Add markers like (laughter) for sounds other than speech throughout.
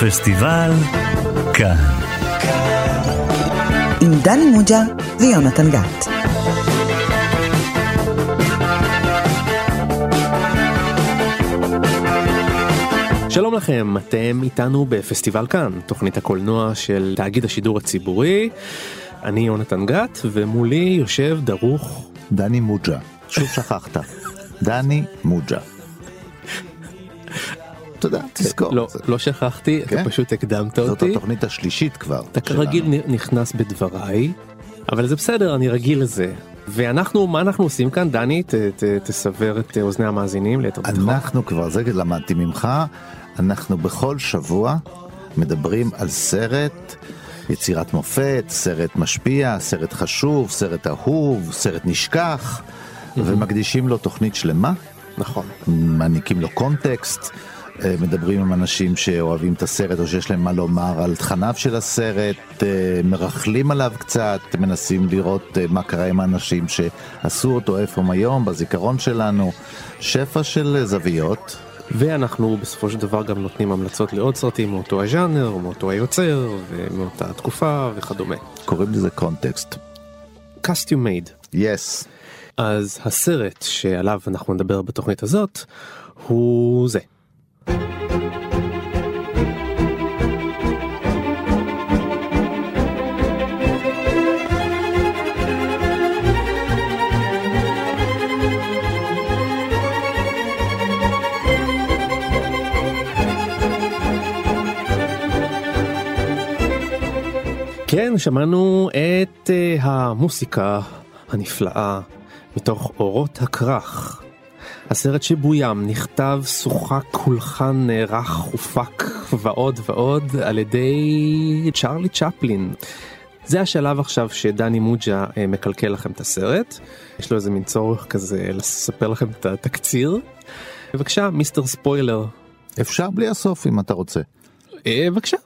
פסטיבל כאן. עם דני מוג'ה ויונתן גת. שלום לכם, אתם איתנו בפסטיבל כאן, תוכנית הקולנוע של תאגיד השידור הציבורי. אני יונתן גת, ומולי יושב דרוך. דני מוג'ה, שוב שכחת. דני מוג'ה. תודה, תזכור. לא, לא שכחתי, כן? אתה פשוט הקדמת זאת אותי. התוכנית השלישית כבר. אתה כרגיל נכנס בדבריי, אבל זה בסדר, אני רגיל לזה. ואנחנו, מה אנחנו עושים כאן? דני, ת, ת, תסבר את אוזני המאזינים ליתר ביטחון. אנחנו כבר, זה למדתי ממך, אנחנו בכל שבוע מדברים על סרט, יצירת מופת, סרט משפיע, סרט חשוב, סרט אהוב, סרט נשכח, ומקדישים לו תוכנית שלמה. נכון. מעניקים לו קונטקסט, מדברים עם אנשים שאוהבים את הסרט או שיש להם מה לומר על תכניו של הסרט, אה, מרכלים עליו קצת, מנסים לראות אה, מה קרה עם האנשים שעשו אותו, איפה הם היום, בזיכרון שלנו, שפע של אה, זוויות. ואנחנו בסופו של דבר גם נותנים המלצות לעוד סרטים מאותו הז'אנר, מאותו היוצר, ומאותה תקופה וכדומה. קוראים לזה קונטקסט. קסטיום מייד. יס. אז הסרט שעליו אנחנו נדבר בתוכנית הזאת הוא זה. כן, שמענו את uh, המוסיקה הנפלאה מתוך אורות הכרך. הסרט שבוים נכתב, שוחק, הולחן, נערך, הופק ועוד ועוד על ידי צ'רלי צ'פלין. זה השלב עכשיו שדני מוג'ה אה, מקלקל לכם את הסרט. יש לו איזה מין צורך כזה לספר לכם את התקציר. בבקשה, מיסטר ספוילר. אפשר בלי הסוף אם אתה רוצה. אה, בבקשה.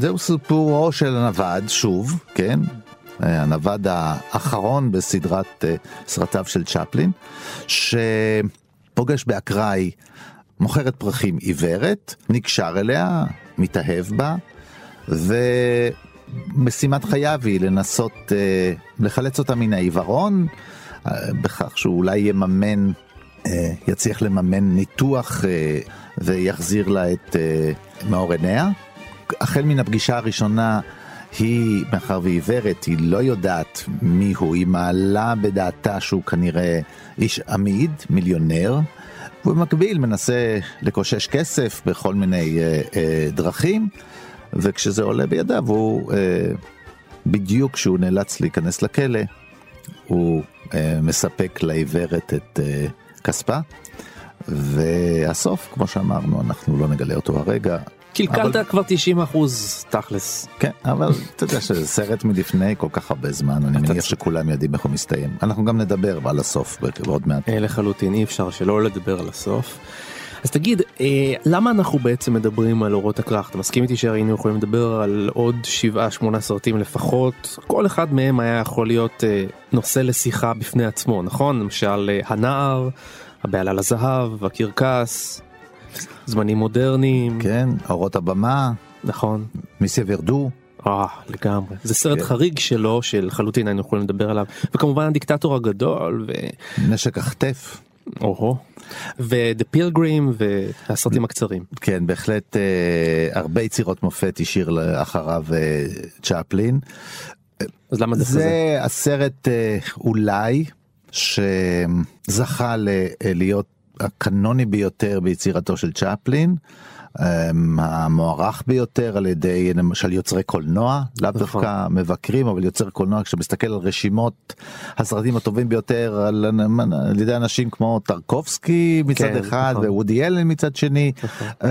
זהו סיפורו של הנווד, שוב, כן? אה, הנווד האחרון בסדרת אה, סרטיו של צ'פלין, שפוגש באקראי מוכרת פרחים עיוורת, נקשר אליה, מתאהב בה, ומשימת חייו היא לנסות אה, לחלץ אותה מן העיוורון, אה, בכך שהוא אולי יממן, אה, יצליח לממן ניתוח אה, ויחזיר לה את אה, מאור עיניה. החל מן הפגישה הראשונה היא, מאחר והיא עיוורת, היא לא יודעת מי הוא, היא מעלה בדעתה שהוא כנראה איש עמיד, מיליונר, ובמקביל מנסה לקושש כסף בכל מיני אה, אה, דרכים, וכשזה עולה בידיו הוא, אה, בדיוק כשהוא נאלץ להיכנס לכלא, הוא אה, מספק לעיוורת את אה, כספה, והסוף, כמו שאמרנו, אנחנו לא נגלה אותו הרגע, קלקלת אבל- כבר 90 אחוז תכלס. כן, אבל אתה יודע שזה סרט מלפני כל כך הרבה זמן, אני מניח שכולם יודעים איך הוא מסתיים. אנחנו גם נדבר על הסוף בעוד מעט. אה, לחלוטין אי אפשר שלא לדבר על הסוף. אז תגיד אה, למה אנחנו בעצם מדברים על אורות הכרך אתה מסכים איתי שהיינו יכולים לדבר על עוד 7-8 סרטים לפחות כל אחד מהם היה יכול להיות אה, נושא לשיחה בפני עצמו נכון למשל אה, הנער הבעלה לזהב הקרקס זמנים מודרניים כן, אורות הבמה, נכון מיסיה ורדו, אה, לגמרי זה סרט כן. חריג שלו שלחלוטין היינו יכולים לדבר עליו וכמובן הדיקטטור הגדול ו... נשק החטף. או ודה פילגרים והסרטים הקצרים. כן, בהחלט אה, הרבה יצירות מופת השאיר אחריו אה, צ'פלין. אז למה זה? זה הסרט אה, אולי שזכה ל- להיות הקנוני ביותר ביצירתו של צ'פלין. אה, המוערך ביותר על ידי למשל יוצרי קולנוע לאו נכון. דווקא מבקרים אבל יוצר קולנוע כשאתה מסתכל על רשימות הסרטים הטובים ביותר על, על ידי אנשים כמו טרקובסקי מצד כן, אחד נכון. ווודי אלן מצד שני. אה,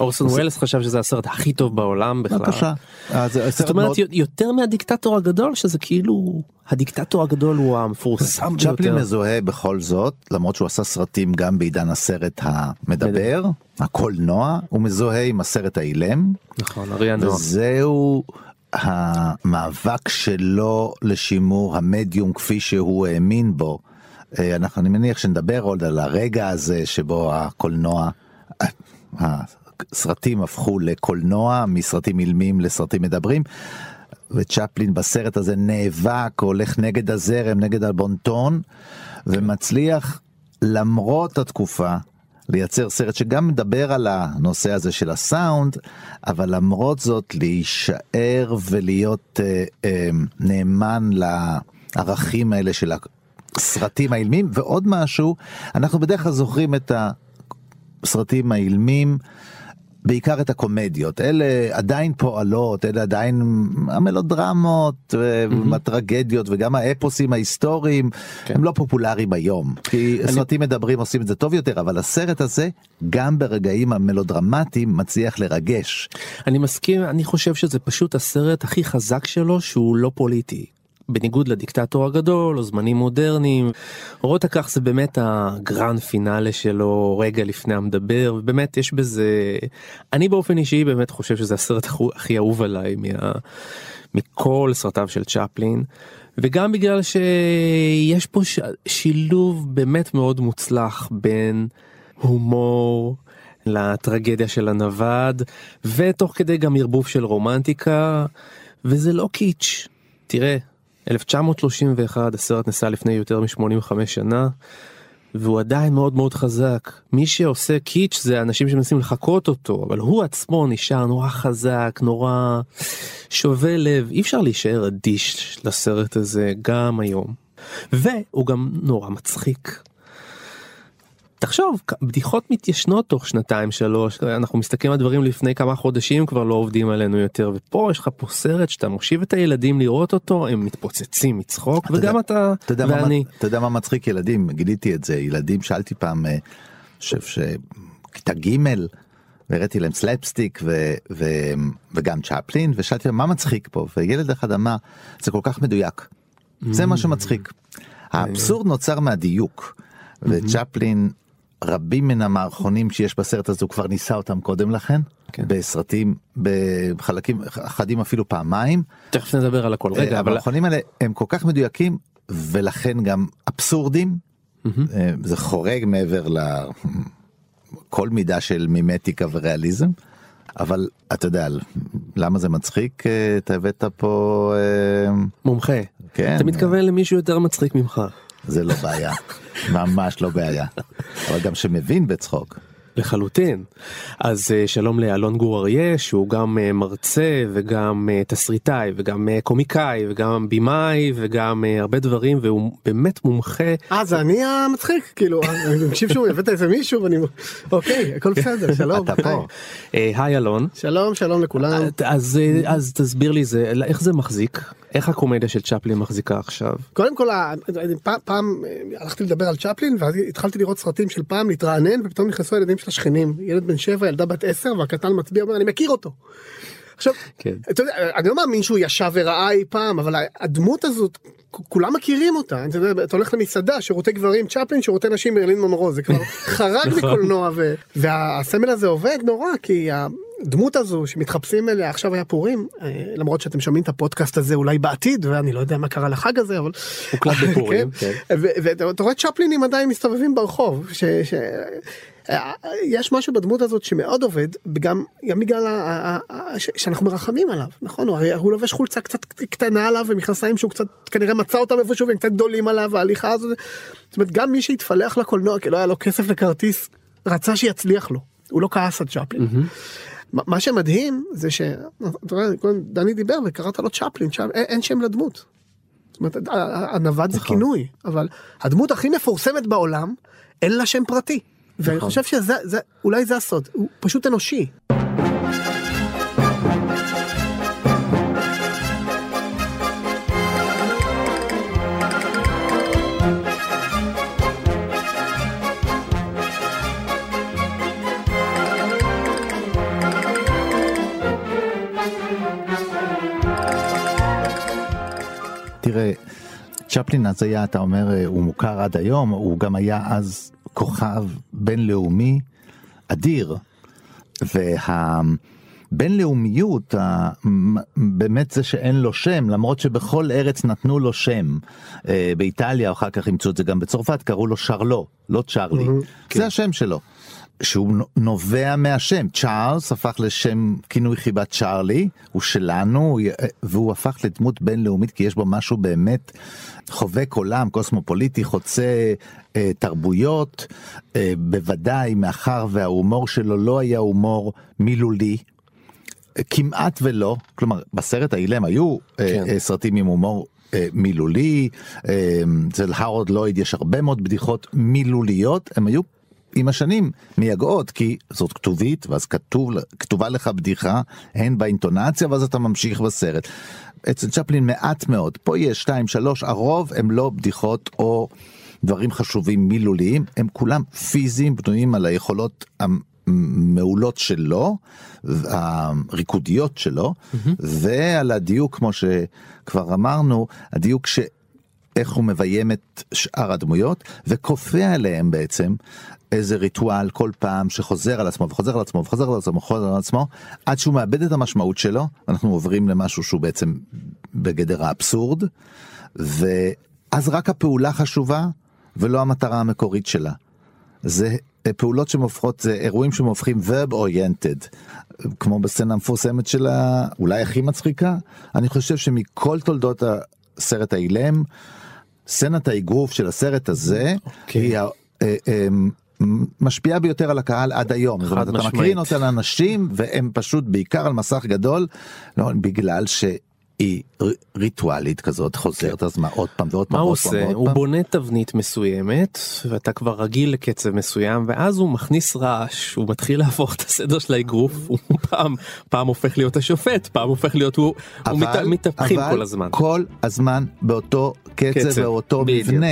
אורסון וולס חשב שזה הסרט הכי טוב בעולם בכלל. בבקשה. אז זה זאת אומרת מאוד- יותר מהדיקטטור הגדול שזה כאילו הדיקטטור הגדול הוא המפורסם צ'פלין ביותר. מזוהה בכל זאת, למרות שהוא עשה סרטים גם בעידן הסרט המדבר, הקולנוע, הוא מזוהה עם הסרט האילם, נכון ארי הנוער. וזהו המאבק שלו לשימור המדיום כפי שהוא האמין בו אה, אנחנו, אני מניח שנדבר עוד על הרגע הזה שבו הקולנוע, אה, הסרטים הפכו לקולנוע מסרטים אילמים לסרטים מדברים. וצ'פלין בסרט הזה נאבק, הולך נגד הזרם, נגד הבונטון, ומצליח למרות התקופה לייצר סרט שגם מדבר על הנושא הזה של הסאונד, אבל למרות זאת להישאר ולהיות אה, אה, נאמן לערכים האלה של הסרטים האילמים, ועוד משהו, אנחנו בדרך כלל זוכרים את הסרטים האילמים. בעיקר את הקומדיות, אלה עדיין פועלות, אלה עדיין המלודרמות mm-hmm. הטרגדיות וגם האפוסים ההיסטוריים, כן. הם לא פופולריים היום, כי אני... סרטים מדברים עושים את זה טוב יותר, אבל הסרט הזה, גם ברגעים המלודרמטיים, מצליח לרגש. אני מסכים, אני חושב שזה פשוט הסרט הכי חזק שלו שהוא לא פוליטי. בניגוד לדיקטטור הגדול או זמנים מודרניים. הכך זה באמת הגרנד פינאלה שלו רגע לפני המדבר ובאמת יש בזה אני באופן אישי באמת חושב שזה הסרט הכי אהוב עליי מה, מכל סרטיו של צ'פלין. וגם בגלל שיש פה ש... שילוב באמת מאוד מוצלח בין הומור לטרגדיה של הנווד ותוך כדי גם ערבוב של רומנטיקה וזה לא קיץ'. תראה 1931 הסרט נסע לפני יותר מ-85 שנה והוא עדיין מאוד מאוד חזק. מי שעושה קיץ' זה אנשים שמנסים לחקות אותו אבל הוא עצמו נשאר נורא חזק נורא שובה לב אי אפשר להישאר אדיש לסרט הזה גם היום. והוא גם נורא מצחיק. תחשוב בדיחות מתיישנות תוך שנתיים שלוש. אנחנו מסתכלים על דברים לפני כמה חודשים כבר לא עובדים עלינו יותר. ופה יש לך פה סרט שאתה מושיב את הילדים לראות אותו הם מתפוצצים מצחוק וגם אתה, אתה יודע ואני. אתה יודע מה מצחיק? ילדים גיליתי את זה. ילדים שאלתי פעם אה, חושב שכיתה ג' והראיתי להם סלפסטיק ו, ו, וגם צ'פלין ושאלתי מה מצחיק פה? וילד אחד אמר זה כל כך מדויק. זה מה שמצחיק. האבסורד נוצר מהדיוק וצ'פלין רבים מן המערכונים שיש בסרט הזה הוא כבר ניסה אותם קודם לכן כן. בסרטים בחלקים אחדים אפילו פעמיים. תכף נדבר על הכל רגע אבל המערכונים האלה הם כל כך מדויקים ולכן גם אבסורדים mm-hmm. זה חורג מעבר לכל מידה של מימטיקה וריאליזם. אבל אתה יודע למה זה מצחיק אה, אתה הבאת פה אה, מומחה כן אתה מתכוון למישהו יותר מצחיק ממך זה לא בעיה ממש לא בעיה אבל גם שמבין בצחוק. לחלוטין. אז אה, שלום לאלון גור אריה שהוא גם אה, מרצה וגם אה, תסריטאי וגם קומיקאי וגם במאי וגם הרבה דברים והוא באמת מומחה. אה זה אני המצחיק כאילו אני מקשיב שהוא הבאת איזה מישהו ואני אוקיי הכל בסדר (laughs) שלום. אתה פה. היי אלון. שלום שלום לכולם. אז אז תסביר לי זה איך זה מחזיק איך הקומדיה של צ'פלין מחזיקה עכשיו? קודם כל פעם הלכתי לדבר על צ'פלין ואז התחלתי לראות סרטים של פעם להתרענן ופתאום נכנסו הילדים של השכנים ילד בן 7 ילדה בת 10 והקטן מצביע אומר אני מכיר אותו. עכשיו כן. אתה יודע, אני לא מאמין שהוא ישב וראה אי פעם אבל הדמות הזאת כולם מכירים אותה אתה, יודע, אתה הולך למסעדה שירותי גברים צ'פלין שירותי נשים מרלין מונרו זה כבר (laughs) חרג נכון. מקולנוע והסמל הזה עובד נורא כי הדמות הזו שמתחפשים אליה עכשיו היה פורים אה, למרות שאתם שומעים את הפודקאסט הזה אולי בעתיד ואני לא יודע מה קרה לחג הזה אבל הוא קלט בפורים (laughs) כן. כן. ואתה רואה צ'פלינים עדיין מסתובבים ברחוב יש משהו בדמות הזאת שמאוד עובד גם גם בגלל שאנחנו מרחמים עליו נכון הוא, הוא לובש חולצה קצת קטנה עליו ומכנסיים שהוא קצת כנראה מצא אותם איפשהו והם קצת גדולים עליו ההליכה הזאת. זאת אומרת גם מי שהתפלח לקולנוע כי לא היה לו כסף לכרטיס רצה שיצליח לו הוא לא כעס על צ'פלין. מה שמדהים זה שדני דיבר וקראת לו צ'פלין אין שם לדמות. זאת אומרת הנווד זה נכון. כינוי אבל הדמות הכי מפורסמת בעולם אין לה שם פרטי. ואני נכון. חושב שזה אולי זה הסוד הוא פשוט אנושי. תראה, צ'פלין אז היה, אתה אומר, אה, הוא מוכר עד היום, הוא גם היה אז כוכב בינלאומי אדיר. בינלאומיות, ה- מ- באמת זה שאין לו שם, למרות שבכל ארץ נתנו לו שם. אה, באיטליה, אחר כך אימצו את זה גם בצרפת, קראו לו שרלו, לא צ'רלי. זה השם שלו. שהוא נו- נובע מהשם, צ'ארלס הפך לשם כינוי חיבה צ'ארלי, הוא שלנו, והוא הפך לדמות בינלאומית כי יש בו משהו באמת חובק עולם, קוסמופוליטי, חוצה אה, תרבויות, אה, בוודאי מאחר וההומור שלו לא היה הומור מילולי, אה, כמעט ולא, כלומר בסרט האילם היו אה, כן. אה, סרטים עם הומור. אה, מילולי, אה, אצל הארוד לויד יש הרבה מאוד בדיחות מילוליות, הם היו עם השנים מייגעות כי זאת כתובית ואז כתוב, כתובה לך בדיחה הן באינטונציה ואז אתה ממשיך בסרט. אצל צ'פלין מעט מאוד. פה יש שתיים שלוש הרוב הם לא בדיחות או דברים חשובים מילוליים. הם כולם פיזיים בנויים על היכולות המעולות שלו הריקודיות שלו ועל הדיוק כמו שכבר אמרנו הדיוק ש... איך הוא מביים את שאר הדמויות וכופה עליהם בעצם איזה ריטואל כל פעם שחוזר על עצמו וחוזר על עצמו וחוזר על עצמו וחוזר על עצמו עד שהוא מאבד את המשמעות שלו אנחנו עוברים למשהו שהוא בעצם בגדר האבסורד ואז רק הפעולה חשובה ולא המטרה המקורית שלה. זה פעולות שהופכות זה אירועים שהופכים verb oriented כמו בסצנה המפורסמת שלה אולי הכי מצחיקה אני חושב שמכל תולדות הסרט האילם סצנת האגרוף של הסרט הזה אוקיי. היא אה, אה, משפיעה ביותר על הקהל עד היום. זאת אומרת, אתה. מקרין אותה לאנשים והם פשוט בעיקר על מסך גדול לא, בגלל שהיא ר- ריטואלית כזאת חוזרת אז מה עוד פעם ועוד פעם מה הוא עושה? הוא. בונה תבנית מסוימת ואתה כבר רגיל לקצב מסוים ואז הוא מכניס רעש הוא מתחיל להפוך את הסדר של האגרוף הוא פעם פעם הופך להיות השופט פעם הופך להיות הוא הוא מת- מתהפכים אבל כל הזמן. כל הזמן באותו קצב, קצב, ואותו. מבנה.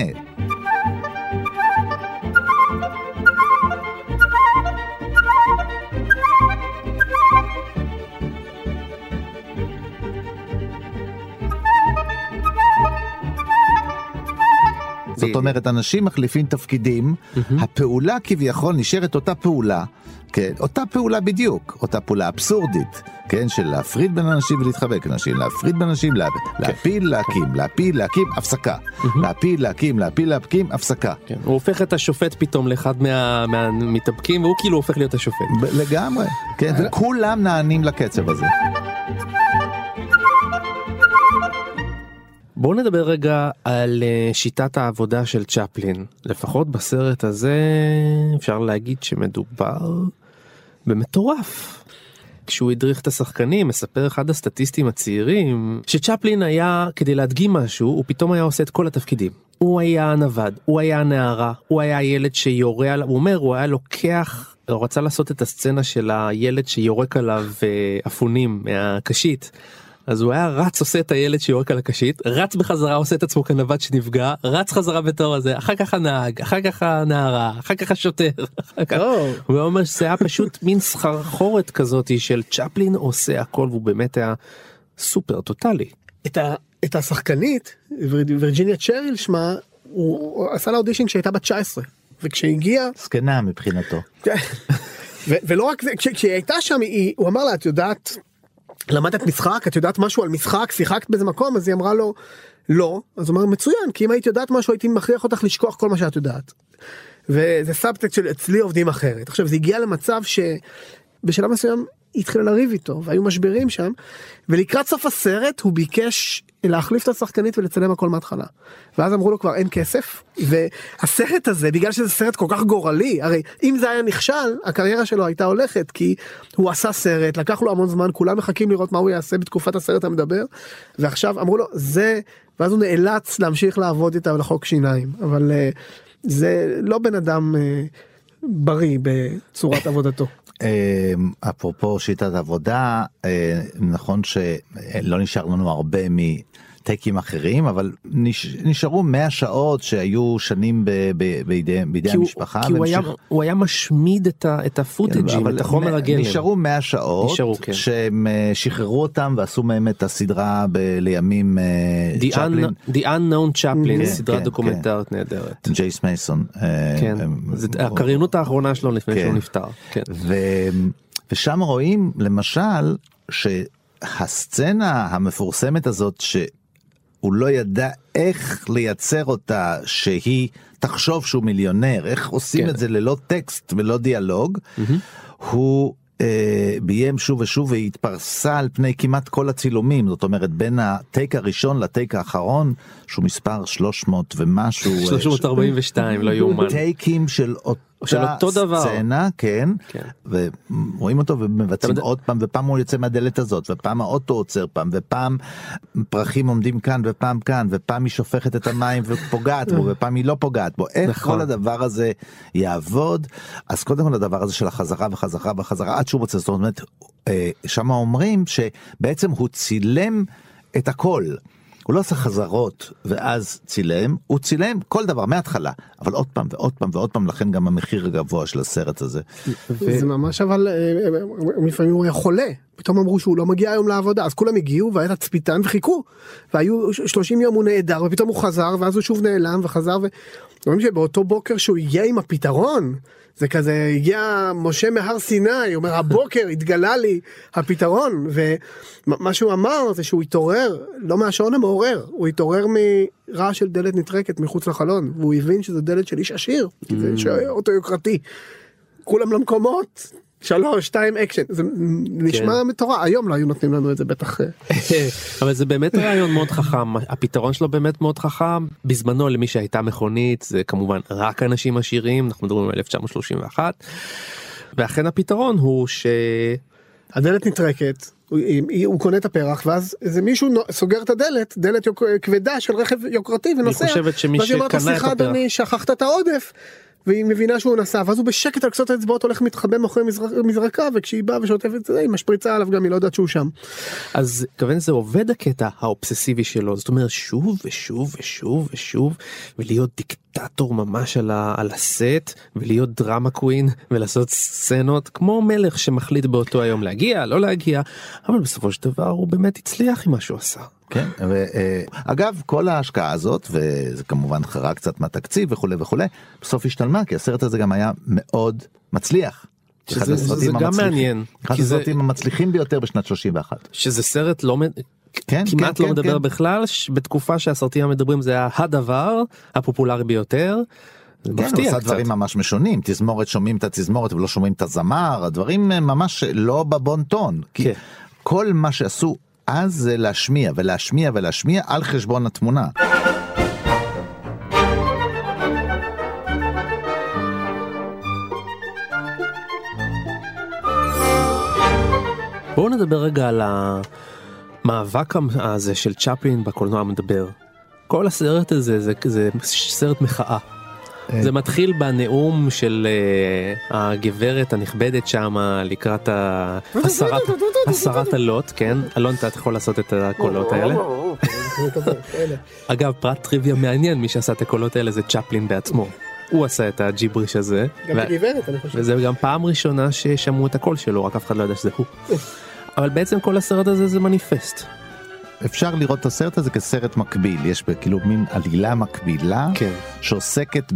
זאת. אומרת אנשים מחליפים תפקידים הפעולה כביכול נשארת אותה פעולה כן אותה פעולה בדיוק אותה פעולה אבסורדית כן של להפריד בין אנשים ולהתחבק אנשים להפריד בין אנשים לה- להפיל להקים להפיל להקים הפסקה להפיל להקים להפיל להקים הפסקה כן, הוא הופך את השופט פתאום לאחד מה- מהמתאבקים והוא כאילו הופך להיות השופט. לגמרי כן וכולם נענים לקצב הזה. בואו נדבר רגע על אה, שיטת העבודה של צ'פלין לפחות בסרט הזה אפשר להגיד שמדובר במטורף. כשהוא הדריך את השחקנים מספר אחד הסטטיסטים הצעירים שצ'פלין היה כדי להדגים משהו הוא פתאום היה עושה את כל התפקידים. הוא היה הנווד, הוא היה הנערה, הוא היה הילד שיורה עליו, הוא אומר הוא היה לוקח, הוא רצה לעשות את הסצנה של הילד שיורק עליו אה, אפונים מהקשית. אז הוא היה רץ עושה את הילד שיורק על הקשית רץ בחזרה עושה את עצמו כנווט שנפגע רץ חזרה בתור הזה אחר כך הנהג אחר כך הנערה אחר כך השוטר. (laughs) אחר כך... הוא אומר שזה היה פשוט מין סחרחורת כזאת של צ'פלין עושה הכל והוא באמת היה סופר טוטאלי. את, ה, את השחקנית ויר- וירג'יניה צ'ריל שמה הוא, עשה לה אודישן כשהייתה בת 19 וכשהגיעה זקנה מבחינתו. ו- ולא רק זה כש- כשהיא הייתה שם היא, הוא אמר לה את יודעת למדת משחק את יודעת משהו על משחק שיחקת באיזה מקום אז היא אמרה לו לא אז הוא אמר מצוין כי אם היית יודעת משהו הייתי מכריח אותך לשכוח כל מה שאת יודעת. וזה סאבטקסט של אצלי עובדים אחרת עכשיו זה הגיע למצב שבשלב מסוים התחילה לריב איתו והיו משברים שם ולקראת סוף הסרט הוא ביקש להחליף את השחקנית ולצלם הכל מההתחלה. ואז אמרו לו כבר אין כסף והסרט הזה בגלל שזה סרט כל כך גורלי הרי אם זה היה נכשל הקריירה שלו הייתה הולכת כי הוא עשה סרט לקח לו המון זמן כולם מחכים לראות מה הוא יעשה בתקופת הסרט המדבר ועכשיו אמרו לו זה ואז הוא נאלץ להמשיך לעבוד איתה ולחוק שיניים אבל אה, זה לא בן אדם אה, בריא בצורת עבודתו. אה, אפרופו שיטת עבודה אה, נכון שלא נשאר לנו הרבה מטייקים אחרים אבל נש- נשארו 100 שעות שהיו שנים ב- ב- בידי בידי כי המשפחה. כי הוא היה, הוא היה משמיד את, ה, את הפוטג'ים אבל את החומר הגלם. נשארו 100 שעות נשארו, כן. שהם אה, שחררו אותם ועשו מהם את הסדרה ב- לימים אה, The, צ'פלין, un, The Unknown Chaplin, כן, סדרה כן, דוקומנטרית נהדרת. ג'ייס מייסון. אה, כן, הוא- הקריינות האחרונה שלו לפני כן. שהוא נפטר. כן. ו... ושם רואים למשל שהסצנה המפורסמת הזאת שהוא לא ידע איך לייצר אותה שהיא תחשוב שהוא מיליונר, איך עושים כן. את זה ללא טקסט ולא דיאלוג, הוא אה, ביים שוב ושוב והיא התפרסה על פני כמעט כל הצילומים, זאת אומרת בין הטייק הראשון לטייק האחרון, שהוא מספר 300 ומשהו. אה, 342 לא יאומן. טייקים של אותה של אותו דבר. סצנה, כן, כן. ורואים אותו ומבצעים אתה יודע- עוד פעם ופעם הוא יוצא מהדלת הזאת ופעם האוטו עוצר פעם ופעם פרחים עומדים כאן ופעם כאן ופעם היא שופכת את המים ופוגעת בו ופעם היא לא פוגעת בו איך נכון. כל הדבר הזה יעבוד אז קודם כל הדבר הזה של החזרה וחזרה וחזרה עד שהוא מוצא זאת אומרת אה, שם אומרים שבעצם הוא צילם את הכל. הוא לא עשה חזרות ואז צילם, הוא צילם כל דבר מההתחלה, אבל עוד פעם ועוד פעם ועוד פעם, לכן גם המחיר הגבוה של הסרט הזה. זה ממש אבל אה, אה, לפעמים הוא היה חולה. פתאום אמרו שהוא לא מגיע היום לעבודה. אז כולם הגיעו והיה תצפיתן וחיכו. והיו 30 יום הוא נעדר ופתאום הוא חזר ואז הוא שוב נעלם וחזר ורואים שבאותו בוקר שהוא הגיע עם הפתרון זה כזה הגיע משה מהר סיני אומר הבוקר התגלה לי הפתרון ומה שהוא אמר זה שהוא התעורר לא מהשעון המעורר הוא התעורר מרעש של דלת נטרקת מחוץ לחלון והוא הבין שזה דלת של איש עשיר כי זה אוטו יוקרתי. כולם למקומות. שלוש, שתיים, אקשן. זה נשמע מטורף, היום לא היו נותנים לנו את זה בטח. אה, (laughs) אבל זה באמת רעיון מאוד חכם הפתרון שלו באמת מאוד חכם בזמנו למי שהייתה מכונית זה כמובן רק אנשים עשירים אנחנו מדברים על 1931 ואכן הפתרון הוא ש... הדלת נטרקת, הוא, הוא קונה את הפרח ואז איזה מישהו סוגר את הדלת, דלת יוק, כבדה של רכב יוקרתי ונוסע. חושבת שמי ואז היא אומרת לו, שקנה את סליחה הפרח." אדוני שכחת את העודף. והיא מבינה שהוא נסע ואז הוא בשקט על קצות האצבעות הולך מתחבא מאחורי מזר- מזרקה וכשהיא באה ושוטפת את זה היא משפריצה עליו גם היא לא יודעת שהוא שם. אז כיוון זה עובד הקטע האובססיבי שלו זאת אומרת שוב ושוב ושוב ושוב ולהיות דיקטטור ממש על, ה, על הסט ולהיות דרמה קווין ולעשות סצנות כמו מלך שמחליט באותו היום להגיע לא להגיע אבל בסופו של דבר הוא באמת הצליח עם מה שהוא עשה. כן, ואגב כל ההשקעה הזאת וזה כמובן חרג קצת מהתקציב וכולי וכולי בסוף השתלמה כי הסרט הזה גם היה מאוד מצליח. שזה- אחד הסרטים זה גם מעניין, אחד הסרטים המצליחים ביותר בשנת 31. שזה סרט לא כן, כמעט כן, לא כן, מדבר כן. בכלל בתקופה שהסרטים המדברים זה היה הדבר הפופולרי ביותר. כן, הוא עשה. דברים ממש משונים תזמורת שומעים את התזמורת ולא שומעים את הזמר הדברים אה, ממש לא בבון טון. כן. כל מה שעשו אז זה להשמיע ולהשמיע ולהשמיע על חשבון התמונה. בואו נדבר רגע על המאבק הזה של צ'פלין בקולנוע המדבר. כל הסרט הזה זה, זה סרט מחאה. זה מתחיל בנאום של uh, הגברת הנכבדת שמה לקראת הסרת, הלוט, כן? אלון אתה יכול לעשות את הקולות האלה. אגב פרט טריוויה מעניין מי שעשה את הקולות האלה זה צ'פלין בעצמו. הוא עשה את הג'יבריש הזה. גם הגברת אני חושב. וזה גם פעם ראשונה ששמעו את הקול שלו רק אף אחד לא ידע שזה הוא. (laughs) אבל בעצם כל הסרט הזה זה מניפסט. אפשר לראות את הסרט הזה כסרט מקביל יש כאילו מין עלילה מקבילה כן. שעוסקת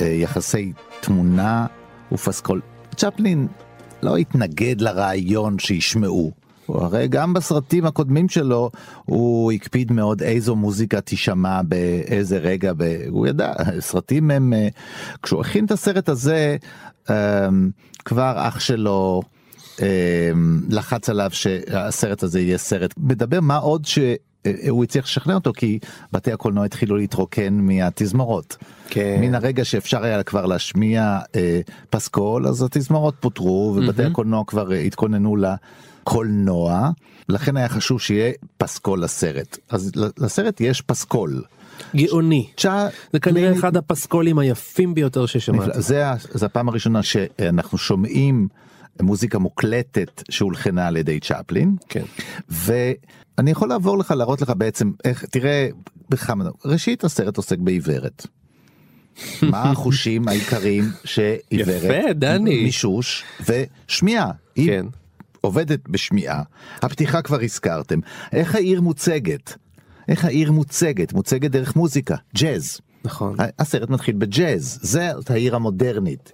ביחסי תמונה ופסקול. צ'פלין לא התנגד לרעיון שישמעו. הרי גם בסרטים הקודמים שלו הוא הקפיד מאוד איזו מוזיקה תישמע באיזה רגע ב... הוא ידע סרטים הם אה, כשהוא הכין את הסרט הזה אה, כבר אח שלו אה, לחץ עליו שהסרט הזה יהיה סרט מדבר מה עוד שהוא הצליח לשכנע אותו כי בתי הקולנוע התחילו להתרוקן מהתזמורות. כן. מן הרגע שאפשר היה כבר להשמיע אה, פסקול אז התזמורות פוטרו ובתי מהמם. הקולנוע כבר אה, התכוננו לקולנוע לכן היה חשוב שיהיה פסקול לסרט אז לסרט יש פסקול. גאוני. צ'ה- זה כנראה פליני- אחד הפסקולים היפים ביותר ששמעתי. זה, זה הפעם הראשונה שאנחנו שומעים מוזיקה מוקלטת שהולחנה על ידי צ'פלין. כן. ואני יכול לעבור לך להראות לך בעצם איך תראה בכמה ראשית הסרט עוסק בעיוורת. (laughs) מה החושים העיקריים שעיוורת יפה, דני. מישוש ושמיעה כן. עובדת בשמיעה הפתיחה כבר הזכרתם איך העיר מוצגת איך העיר מוצגת מוצגת דרך מוזיקה ג'אז נכון. הסרט מתחיל בג'אז זאת העיר המודרנית.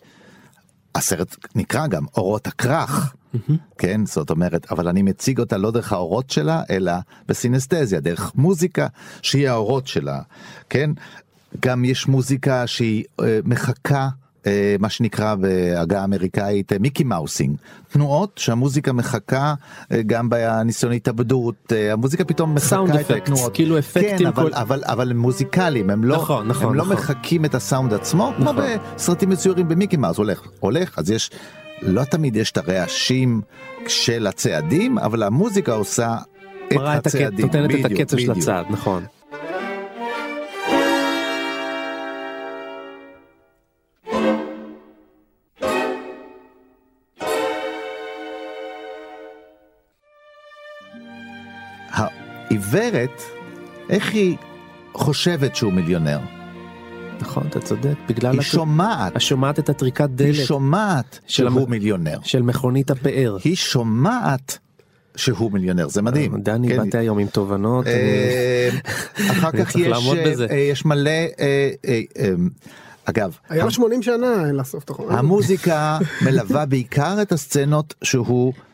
הסרט נקרא גם אורות הכרך כן זאת אומרת אבל אני מציג אותה לא דרך האורות שלה אלא בסינסטזיה דרך מוזיקה שהיא האורות שלה כן גם יש מוזיקה שהיא אה, מחכה. אה, מה שנקרא בעגה האמריקאית אה, מיקי מאוסינג תנועות שהמוזיקה מחכה אה, גם בניסיון התאבדות המוזיקה פתאום מחכה את אפקטס, התנועות כאילו אפקטים כן, אבל, כל- אבל אבל הם מוזיקליים הם לא נכון, נכון, הם לא נכון. מחקים את הסאונד עצמו כמו נכון. בסרטים מצוירים במיקי מאוס הולך הולך אז יש לא תמיד יש את הרעשים של הצעדים אבל המוזיקה עושה את הצעדים נותנת את הקצב של. הצעד, נכון. העיוורת איך היא חושבת שהוא מיליונר נכון, אתה צודק, בגלל... היא הט- שומעת את שומעת את הטריקת דלת היא שומעת של שהוא המ- מיליונר של מכונית הפאר. היא שומעת שהוא מיליונר זה מדהים דני, כן. באתי היום עם תובנות. אני- אה, אחר כך יש אה. אה, יש מלא אה, אה, אה, אגב היה לו 80 שנה לאסוף את החומר. המוזיקה מלווה בעיקר את הסצנות שהוא אה, אה,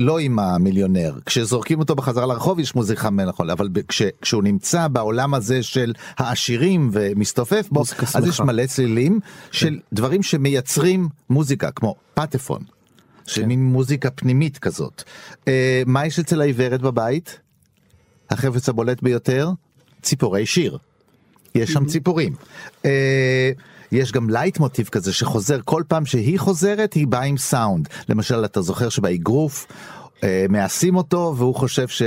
לא עם המיליונר כשזורקים אותו בחזרה לרחוב יש מוזיקה מלאכול אבל כש, כשהוא נמצא בעולם הזה של העשירים ומסתופף בו אז שמחה. יש מלא צלילים של דברים שמייצרים מוזיקה כמו פטפון. של מין מוזיקה פנימית כזאת. אה, מה יש אצל העיוורת בבית? החפץ הבולט ביותר? ציפורי שיר. יש שם ציפורים. אה, יש גם לייט מוטיב כזה שחוזר כל פעם שהיא חוזרת היא באה עם סאונד למשל אתה זוכר שבאגרוף אה, מעסים אותו והוא חושב ש...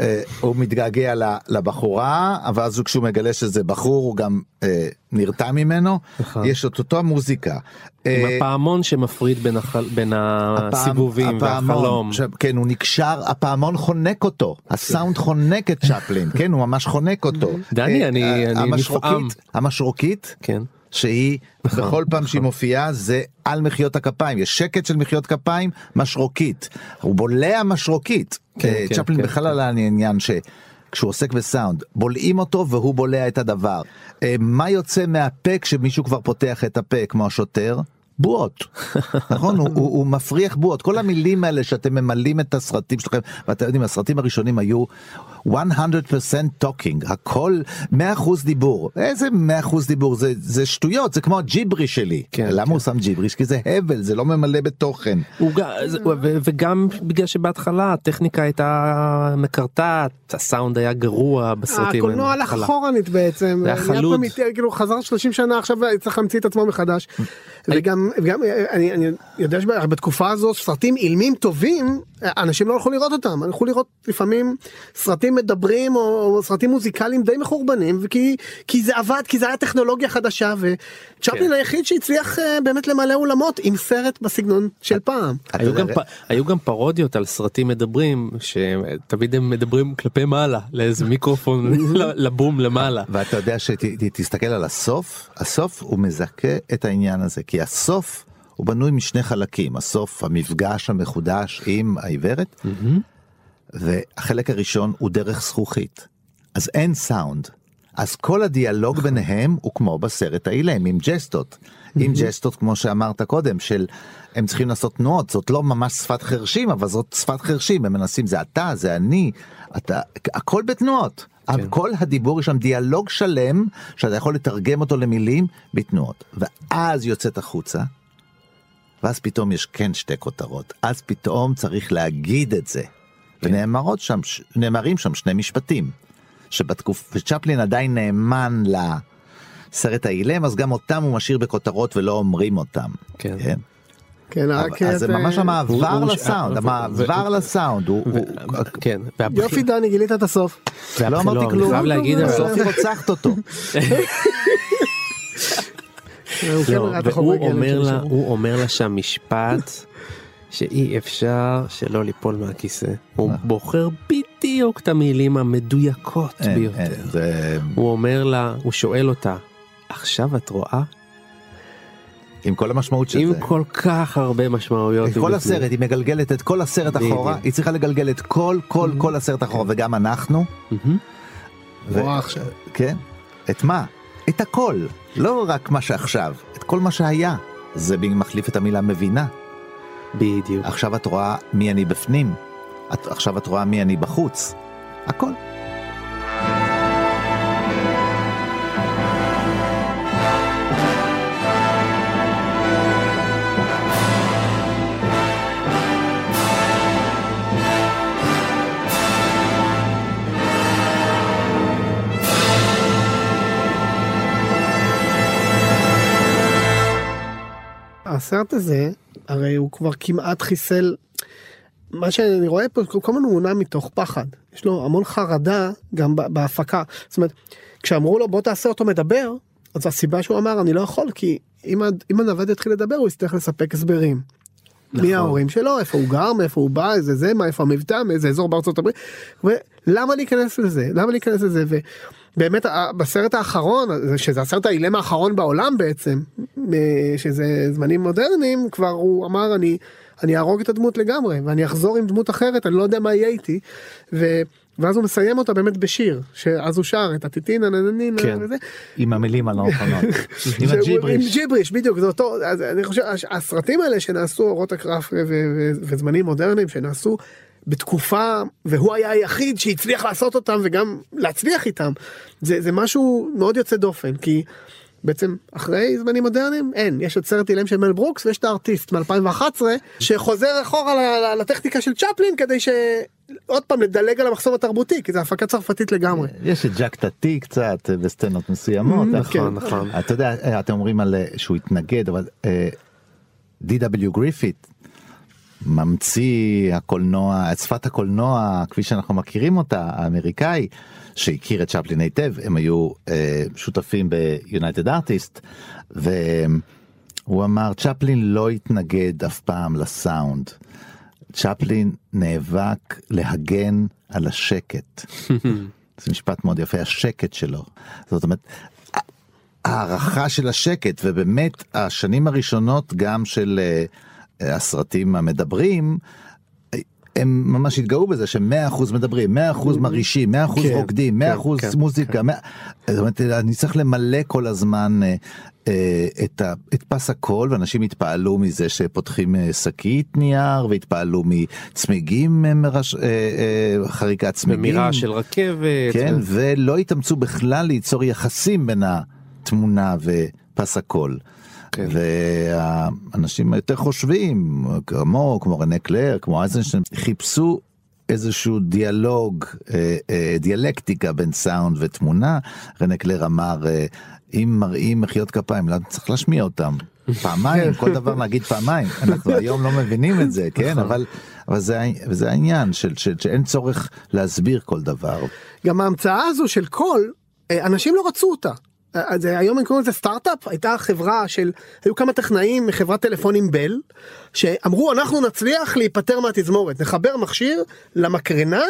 אה, הוא מתגעגע לבחורה אבל אז כשהוא מגלה שזה בחור הוא גם אה, נרתע ממנו נכון. יש את אותו מוזיקה. עם אה, הפעמון שמפריד בין החל- בין הסיבובים הפעמון, והחלום. ש... כן הוא נקשר הפעמון חונק אותו הסאונד חונק את צ'פלין כן הוא ממש חונק אותו. דני, אה, אני- אה, אני המשרוקית- נפעם. המשרוקית כן. שהיא נכון, בכל פעם שהיא מופיעה זה על מחיאות הכפיים. יש שקט של מחיאות כפיים משרוקית. הוא בולע משרוקית. כן, אה, כן, צ'פלין כן, בכלל על העניין ש. כשהוא עוסק בסאונד בולעים אותו והוא בולע את הדבר. אה, מה יוצא מהפה כשמישהו כבר פותח את הפה כמו השוטר? בועות. (laughs) נכון? הוא, הוא, הוא מפריח בועות. כל המילים האלה שאתם ממלאים את הסרטים שלכם ואתם יודעים הסרטים הראשונים היו 100% talking הכל 100% דיבור איזה 100% דיבור זה זה שטויות זה כמו הג'יברי שלי כן, למה כן. הוא שם ג'יבריש כי זה הבל זה לא ממלא בתוכן וגם בגלל שבהתחלה הטכניקה הייתה מקרטעת, הסאונד היה גרוע בסרטים. הקולנוע הלך. אחורנית בעצם, זה היה חלוד. כאילו חזר 30 שנה עכשיו צריך להמציא את עצמו מחדש. וגם וגם, אני אני יודע שבתקופה הזו סרטים אילמים טובים אנשים לא הלכו לראות אותם הלכו לראות לפעמים סרטים מדברים או, או סרטים מוזיקליים די מחורבנים וכי כי זה עבד כי זה היה טכנולוגיה חדשה וצ'פלין כן. היחיד שהצליח אה, באמת למלא אולמות עם סרט בסגנון של פעם. אתה היו יודע, גם, פ... היו גם פרודיות על סרטים מדברים שתמיד הם מדברים כלפי מעלה לאיזה מיקרופון (laughs) לבום למעלה. ואתה יודע שתסתכל על הסוף הסוף הוא מזכה את העניין הזה כי הסוף הוא בנוי משני חלקים הסוף המפגש המחודש עם העיוורת והחלק הראשון הוא דרך זכוכית אז אין סאונד אז כל הדיאלוג ביניהם הוא כמו בסרט האילם עם ג'סטות עם ג'סטות כמו שאמרת קודם של הם צריכים לעשות תנועות זאת לא ממש שפת חרשים אבל זאת שפת חרשים הם מנסים זה אתה זה אני אתה הכל בתנועות. כן. כל הדיבור יש שם דיאלוג שלם שאתה יכול לתרגם אותו למילים בתנועות ואז יוצאת החוצה. ואז פתאום יש כן שתי כותרות אז פתאום צריך להגיד את זה. כן. ונאמרות שם נאמרים שם שני משפטים שבתקוף וצ'פלין עדיין נאמן לסרט האילם אז גם אותם הוא משאיר בכותרות ולא אומרים אותם. כן. כן. כן, אבל- רק אז זה ממש המעבר לסאונד המעבר לסאונד כן. יופי דני גילית את הסוף. לא אמרתי אני כלום. חייב להגיד אבל- בסוף היא רוצחת אותו. (laughs) כן לא. הוא אומר לה שם משפט שאי אפשר שלא ליפול מהכיסא. הוא בוחר בדיוק את המילים המדויקות אין, אין, ביותר. זה- הוא אומר לה, הוא שואל אותה, עכשיו את רואה? עם כל המשמעות של עם זה. כל כך הרבה משמעויות. את כל מבפנים. הסרט היא מגלגלת את כל הסרט בדיוק. אחורה היא צריכה לגלגל את כל כל כל הסרט אחורה וגם אנחנו מהמם. ו- רואה עכשיו. כן את מה את הכל לא רק מה שעכשיו את כל מה שהיה זה מחליף את המילה מבינה. בדיוק. עכשיו את רואה מי אני בפנים, את, עכשיו את רואה מי אני בחוץ, הכל. הסרט הזה הרי הוא כבר כמעט חיסל מה שאני רואה פה כל הזמן הוא מונע מתוך פחד. יש לו המון חרדה גם בהפקה. זאת אומרת כשאמרו לו בוא תעשה אותו מדבר אז הסיבה שהוא אמר אני לא יכול כי אם אם הנווד יתחיל לדבר הוא יצטרך לספק הסברים. מי ההורים שלו איפה הוא גר מאיפה הוא בא איזה זה מה איפה המבטא מאיזה אזור בארצות הברית. ולמה להיכנס לזה? למה להיכנס לזה? ובאמת ה- בסרט האחרון שזה הסרט האילם האחרון בעולם בעצם אה, שזה זמנים מודרניים כבר הוא אמר אני אני אהרוג את הדמות לגמרי ואני אחזור עם דמות אחרת אני לא יודע מה יהיה איתי. ו... ואז הוא מסיים אותה באמת בשיר שאז הוא שר את הטיטינה נננינה כן. וזה. עם המילים הלא נכונות, (laughs) עם הג'יבריש. עם ג'יבריש בדיוק זה אותו אז אני חושב הסרטים האלה שנעשו אורות ו- וזמנים מודרניים שנעשו בתקופה והוא היה היחיד שהצליח לעשות אותם וגם להצליח איתם זה זה משהו מאוד יוצא דופן כי. בעצם אחרי זמנים מודרניים אין יש את סרט אילם של מל ברוקס ויש את הארטיסט מ2011 שחוזר אחורה לטכניקה של צ'פלין כדי שעוד פעם לדלג על המחסום התרבותי כי זה הפקה צרפתית לגמרי. יש את ג'ק טאטי קצת אה, בסצנות מסוימות. נכון, כן. נכון. אתה יודע, אה, אתם אומרים על אה, שהוא התנגד, אבל אה, D.W. גריפית, ממציא הקולנוע, את שפת הקולנוע כפי שאנחנו מכירים אותה, האמריקאי, שהכיר את צ'פלין היטב, הם היו אה, שותפים ב-United Artist, והוא אמר, צ'פלין לא התנגד אף פעם לסאונד. צ'פלין נאבק להגן על השקט. (laughs) זה משפט מאוד יפה, השקט שלו. זאת אומרת, הערכה של השקט, ובאמת השנים הראשונות גם של אה, אה, הסרטים המדברים, הם ממש התגאו בזה שמאה אחוז מדברים, מאה אחוז מרעישים, מאה אחוז כן, רוקדים, מאה כן, אחוז כן, מוזיקה, מאה- זאת אומרת, אני צריך למלא כל הזמן אה, אה, את, ה, את פס הקול, ואנשים התפעלו מזה שפותחים אה, שקית נייר, והתפעלו מצמיגים, מרש, אה, אה, חריקת צמיגים. במירה של רכבת. כן, ו- ולא התאמצו בכלל ליצור יחסים בין התמונה ופס הקול. כן. והאנשים היותר חושבים, כמו, כמו רנה קלר, כמו אייזנשטיין, חיפשו איזשהו דיאלוג, אה, אה, דיאלקטיקה בין סאונד ותמונה. רנה קלר אמר, אה, אם מראים מחיאות כפיים, למה צריך להשמיע אותם? (laughs) פעמיים, כל דבר להגיד פעמיים. אנחנו היום לא מבינים את זה, כן? אבל, אבל זה, וזה העניין של, של, שאין צורך להסביר כל דבר. גם ההמצאה הזו של קול, אה, אנשים לא רצו אותה. אז אה, היום הם קוראים לזה סטארט-אפ, הייתה חברה של, היו כמה טכנאים מחברת טלפונים בל, שאמרו אנחנו נצליח להיפטר מהתזמורת, נחבר מכשיר למקרנה,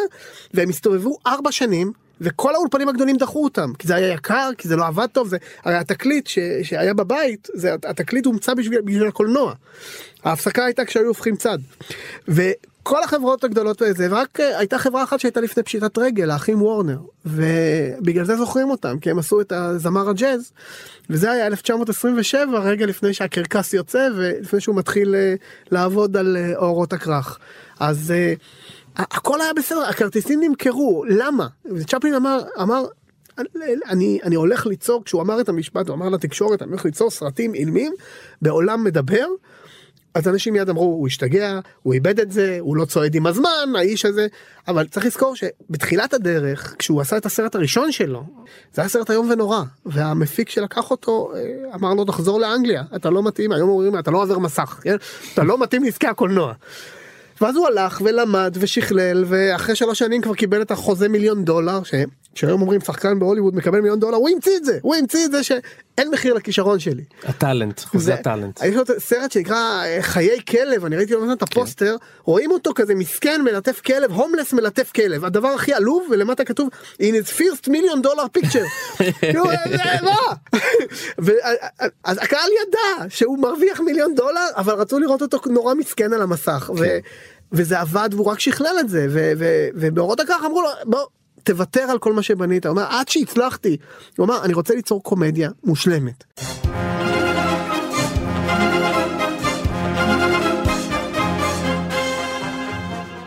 והם הסתובבו ארבע שנים. וכל האולפנים הגדולים דחו אותם כי זה היה יקר כי זה לא עבד טוב זה הרי התקליט ש, שהיה בבית זה התקליט הומצא בשביל, בשביל הקולנוע. ההפסקה הייתה כשהיו הופכים צד. וכל החברות הגדולות וזה ורק אה, הייתה חברה אחת שהייתה לפני פשיטת רגל האחים וורנר. ובגלל זה זוכרים אותם כי הם עשו את הזמר הג'אז וזה היה 1927 רגע לפני שהקרקס יוצא ולפני שהוא מתחיל אה, לעבוד על אה, אורות הכרך. אז הכל היה בסדר הכרטיסים נמכרו. למה? צ'פלין אמר אמר אני אני הולך ליצור כשהוא אמר את המשפט הוא אמר לתקשורת אני הולך ליצור סרטים אילמים בעולם מדבר. אז אנשים מיד אמרו הוא השתגע הוא איבד את זה הוא לא צועד עם הזמן האיש הזה אבל צריך לזכור שבתחילת הדרך כשהוא עשה את הסרט הראשון שלו זה היה סרט איום ונורא והמפיק שלקח אותו אה, אמר לו תחזור לאנגליה אתה לא מתאים היום אומרים אתה לא עובר מסך כן? אתה לא מתאים לעסקי הקולנוע. ואז הוא הלך ולמד ושכלל ואחרי שלוש שנים כבר קיבל את החוזה מיליון דולר. שהיום אומרים שחקן בהוליווד מקבל מיליון דולר הוא המציא את זה הוא המציא את זה שאין מחיר לכישרון שלי. ה talent, חוזה ה talent. יש לו סרט שנקרא אה, חיי כלב אני ראיתי את הפוסטר רואים אותו כזה מסכן מלטף כלב הומלס מלטף כלב הדבר הכי עלוב ולמטה כתוב in his first million dollar picture. (laughs) כאילו, אה, אה, אז הקהל ידע שהוא מרוויח מיליון דולר אבל רצו לראות אותו נורא מסכן על המסך. ו- וזה עבד והוא רק שכלל את זה ו- ו- ובאורות הכך אמרו לו בוא תוותר על כל מה שבנית הוא אומר עד שהצלחתי הוא אמר אני רוצה ליצור קומדיה מושלמת.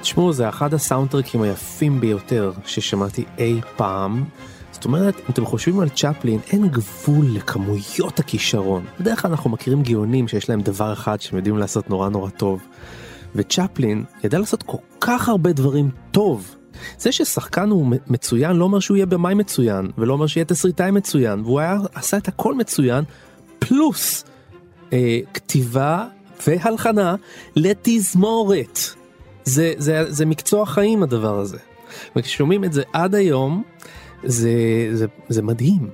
תשמעו זה אחד הסאונדטרקים היפים ביותר ששמעתי אי פעם. זאת אומרת אם אתם חושבים על צ'פלין אין גבול לכמויות הכישרון. בדרך כלל אנחנו מכירים גאונים שיש להם דבר אחד שהם יודעים לעשות נורא נורא טוב. וצ'פלין ידע לעשות כל כך הרבה דברים טוב. זה ששחקן הוא מצוין לא אומר שהוא יהיה במאי מצוין ולא אומר שיהיה תסריטאי מצוין והוא היה עשה את הכל מצוין פלוס אה, כתיבה והלחנה לתזמורת. זה, זה, זה מקצוע חיים הדבר הזה. וכששומעים את זה עד היום זה, זה, זה מדהים.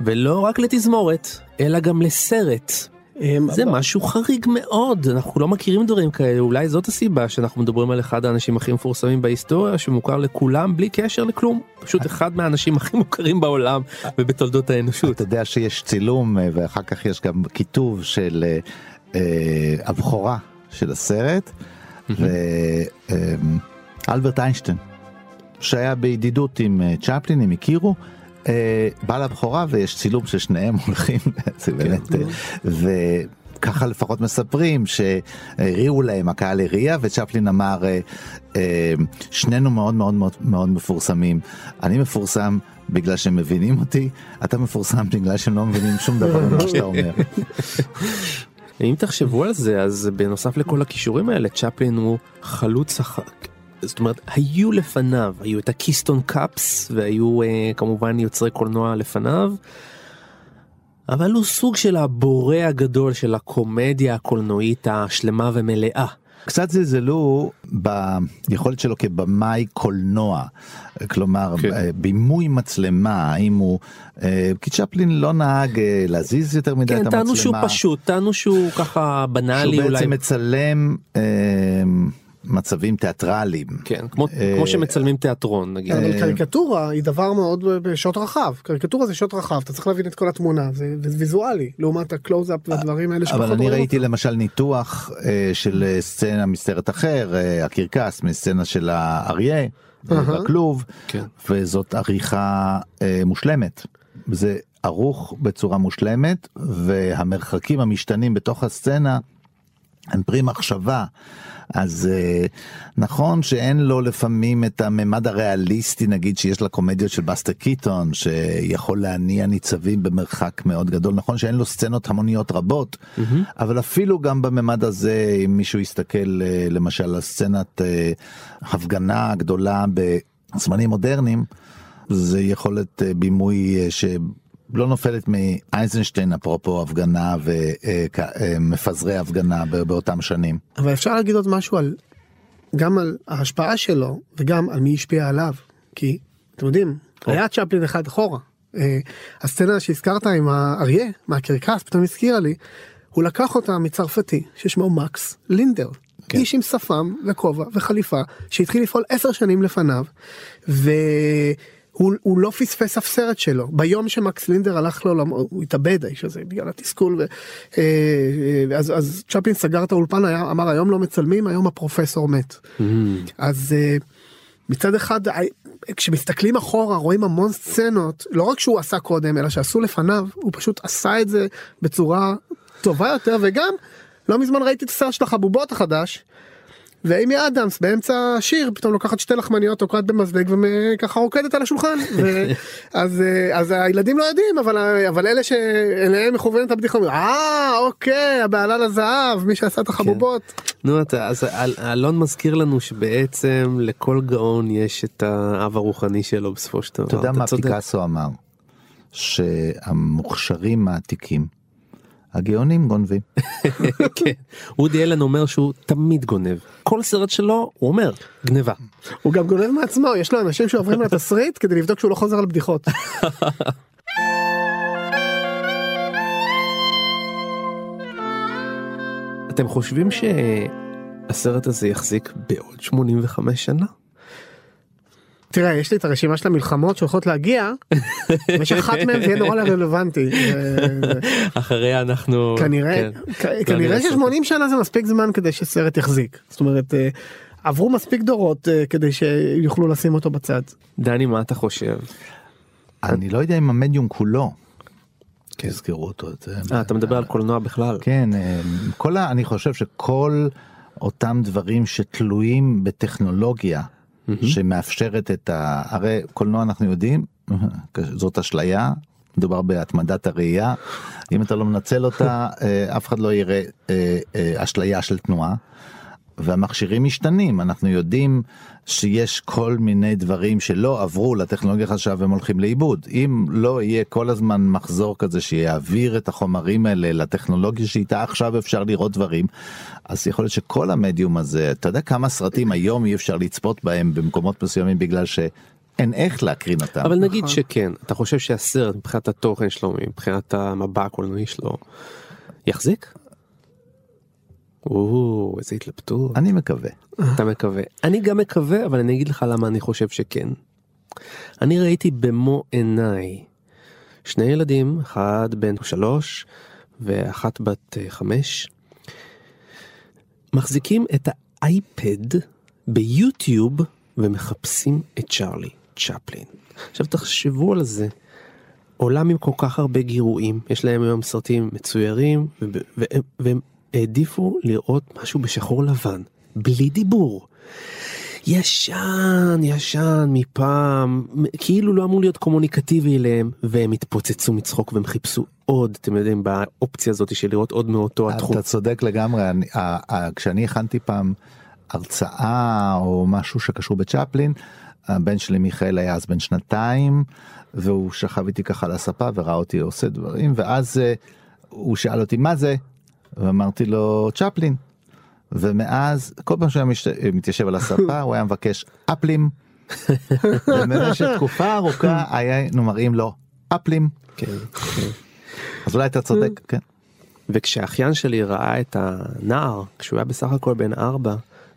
ולא רק לתזמורת אלא גם לסרט. אמ, זה אבל- משהו חריג מאוד אנחנו לא מכירים דברים כאלה אולי זאת הסיבה שאנחנו מדברים על אחד האנשים הכי מפורסמים בהיסטוריה שמוכר לכולם בלי קשר לכלום פשוט אחד מהאנשים הכי מוכרים בעולם ובתולדות האנושות. אתה יודע שיש צילום אה, ואחר כך יש גם כיתוב של אה, אה, הבכורה של הסרט ואלברט איינשטיין שהיה בידידות עם אה, צ'פלין הם הכירו. אה, בא לבכורה ויש צילום של שניהם (laughs) הולכים זה באמת אה, וככה לפחות מספרים שהריעו להם הקהל הריע וצ'פלין אמר אה, שנינו מאוד מאוד מאוד מאוד מפורסמים אני מפורסם בגלל שהם מבינים אותי אתה מפורסם בגלל שהם לא מבינים שום דבר ממה שאתה אומר. אם תחשבו על זה אז בנוסף לכל הכישורים האלה צ'פלין הוא חלוץ. זאת אומרת היו לפניו היו את הקיסטון קאפס והיו אה, כמובן יוצרי קולנוע לפניו. אבל הוא סוג של הבורא הגדול של הקומדיה הקולנועית השלמה ומלאה. קצת זלזלו ביכולת שלו כבמאי קולנוע, כלומר כן. אה, בימוי מצלמה, האם הוא, אה, כי צ'פלין לא נהג אה, להזיז יותר מדי את כן המצלמה, טענו שהוא פשוט טענו שהוא ככה בנאלי שהוא אולי. בעצם מצלם אה, מצבים תיאטרליים. כן כמו, אה, כמו שמצלמים תיאטרון נגיד. אבל קריקטורה היא דבר מאוד בשעות רחב קריקטורה זה שעות רחב אתה צריך להבין את כל התמונה זה זה ויזואלי לעומת הקלוזאפ והדברים האלה אבל שפחות אני רואים ראיתי אותם. למשל ניתוח אה, של אה, סצנה מסרט אחר, אה, הקרקס מסצנה של האריה אהה. בכלוב, כן. וזאת עריכה אה, מושלמת. זה ערוך בצורה מושלמת והמרחקים המשתנים בתוך הסצנה הם פרי מחשבה. אז אה, נכון שאין לו לפעמים את הממד הריאליסטי נגיד שיש לקומדיות של בסטר קיטון שיכול להניע ניצבים במרחק מאוד גדול. נכון שאין לו סצנות המוניות רבות אבל אפילו גם בממד הזה אם מישהו יסתכל אה, למשל על סצנת אה, הפגנה גדולה בזמנים מודרניים זה יכולת בימוי אה, שלא נופלת מאייזנשטיין אפרופו הפגנה ומפזרי הפגנה ב- באותם שנים. אבל אפשר להגיד עוד משהו על גם על ההשפעה שלו וגם על מי השפיע עליו כי אתם יודעים היה צ'פלין אחד אחורה. אה, הסצנה שהזכרת עם האריה מהקרקס פתאום הזכירה לי הוא לקח אותה מצרפתי ששמו מקס לינדר. כן. איש עם שפם וכובע וחליפה שהתחיל לפעול עשר שנים לפניו והוא הוא לא פספס אף סרט שלו ביום שמקס לינדר הלך לעולמו הוא התאבד האיש הזה בגלל התסכול ו, אה, אה, אז, אז צ'פלין סגר את האולפן היה, אמר היום לא מצלמים היום הפרופסור מת אז אה, מצד אחד כשמסתכלים אחורה רואים המון סצנות לא רק שהוא עשה קודם אלא שעשו לפניו הוא פשוט עשה את זה בצורה טובה יותר וגם לא מזמן ראיתי את הסרט של החבובות החדש. ואימי אדמס באמצע השיר פתאום לוקחת שתי לחמניות תוקעת במזלג וככה רוקדת על השולחן ו- (laughs) אז אה, אז הילדים לא יודעים אבל אבל אלה שאליהם מכוונת הבדיחה אומרים אה אוקיי הבעלה לזהב מי שעשה את החבובות נו אתה אז אל- אלון מזכיר לנו שבעצם לכל גאון יש את האב הרוחני שלו בסופו של דבר. אתה יודע מה. פיקאסו אמר? שהמוכשרים מעתיקים, הגאונים גונבים. כן. וודי אלן אומר שהוא תמיד גונב כל סרט שלו הוא אומר גניבה. הוא גם גונב מעצמו יש לו אנשים שעוברים לתסריט כדי לבדוק שהוא לא חוזר על בדיחות. אתם חושבים שהסרט הזה יחזיק בעוד 85 שנה? תראה יש לי את הרשימה של המלחמות שהולכות להגיע ושאחת מהן תהיה נורא רלוונטי. אה, אחריה אנחנו כנראה כן. כנראה לעשות ש-80 שנה זה מספיק זמן כדי שסרט יחזיק זאת אומרת אה, עברו מספיק דורות אה, כדי שיוכלו לשים אותו בצד. דני מה אתה חושב? אני לא יודע אם המדיום כולו. יזכרו אותו. זה- אה, אתה מדבר על קולנוע בכלל. כן, אה. אני חושב שכל אותם דברים שתלויים בטכנולוגיה שמאפשרת את ה... הרי קולנוע אנחנו יודעים, (laughs) זאת אשליה, מדובר בהתמדת הראייה, אם אתה לא מנצל אותה, אה, אף אחד לא יראה אה, אה, אשליה של תנועה. והמכשירים משתנים, אנחנו יודעים שיש כל מיני דברים שלא עברו לטכנולוגיה חדשה והם הולכים לאיבוד. אם לא יהיה כל הזמן מחזור כזה שיעביר את החומרים האלה לטכנולוגיה שאיתה עכשיו אפשר לראות דברים, אז יכול להיות שכל המדיום הזה, אתה יודע כמה סרטים היום אי אפשר לצפות בהם במקומות מסוימים בגלל ש... אין איך להקרין אותם. אבל נגיד שכן, אתה חושב שהסרט מבחינת התוכן שלו, מבחינת המבע הקולנועי שלו, יחזיק? או, איזה התלבטות. אני מקווה. אתה מקווה. אני גם מקווה, אבל אני אגיד לך למה אני חושב שכן. אני ראיתי במו עיניי שני ילדים, אחד בן שלוש ואחת בת אה, חמש, מחזיקים את האייפד ביוטיוב ומחפשים את צ'ארלי צ'פלין. עכשיו תחשבו על זה. עולם עם כל כך הרבה גירויים, יש להם היום סרטים מצוירים, והם העדיפו לראות משהו בשחור לבן, בלי דיבור. ישן, ישן, מפעם, כאילו לא אמור להיות קומוניקטיבי אליהם, והם התפוצצו מצחוק והם חיפשו עוד, אתם יודעים, באופציה הזאת של לראות עוד מאותו התחום. אתה צודק לגמרי, אני, ה, ה, כשאני הכנתי פעם הרצאה או משהו שקשור בצ'פלין, הבן שלי מיכאל היה אז בן שנתיים, והוא שכב איתי ככה על הספה וראה אותי עושה דברים, ואז uh, הוא שאל אותי מה זה, ואמרתי לו צ'פלין. ומאז כל פעם שהוא היה. מתיישב על הספה הוא היה מבקש אפלים. (laughs) ובמשך תקופה ארוכה היינו מראים לו אפלים. כן, כן. אז אולי אתה צודק, כן. וכשהאחיין שלי ראה את הנער, כשהוא היה בסך הכל בן ארבע,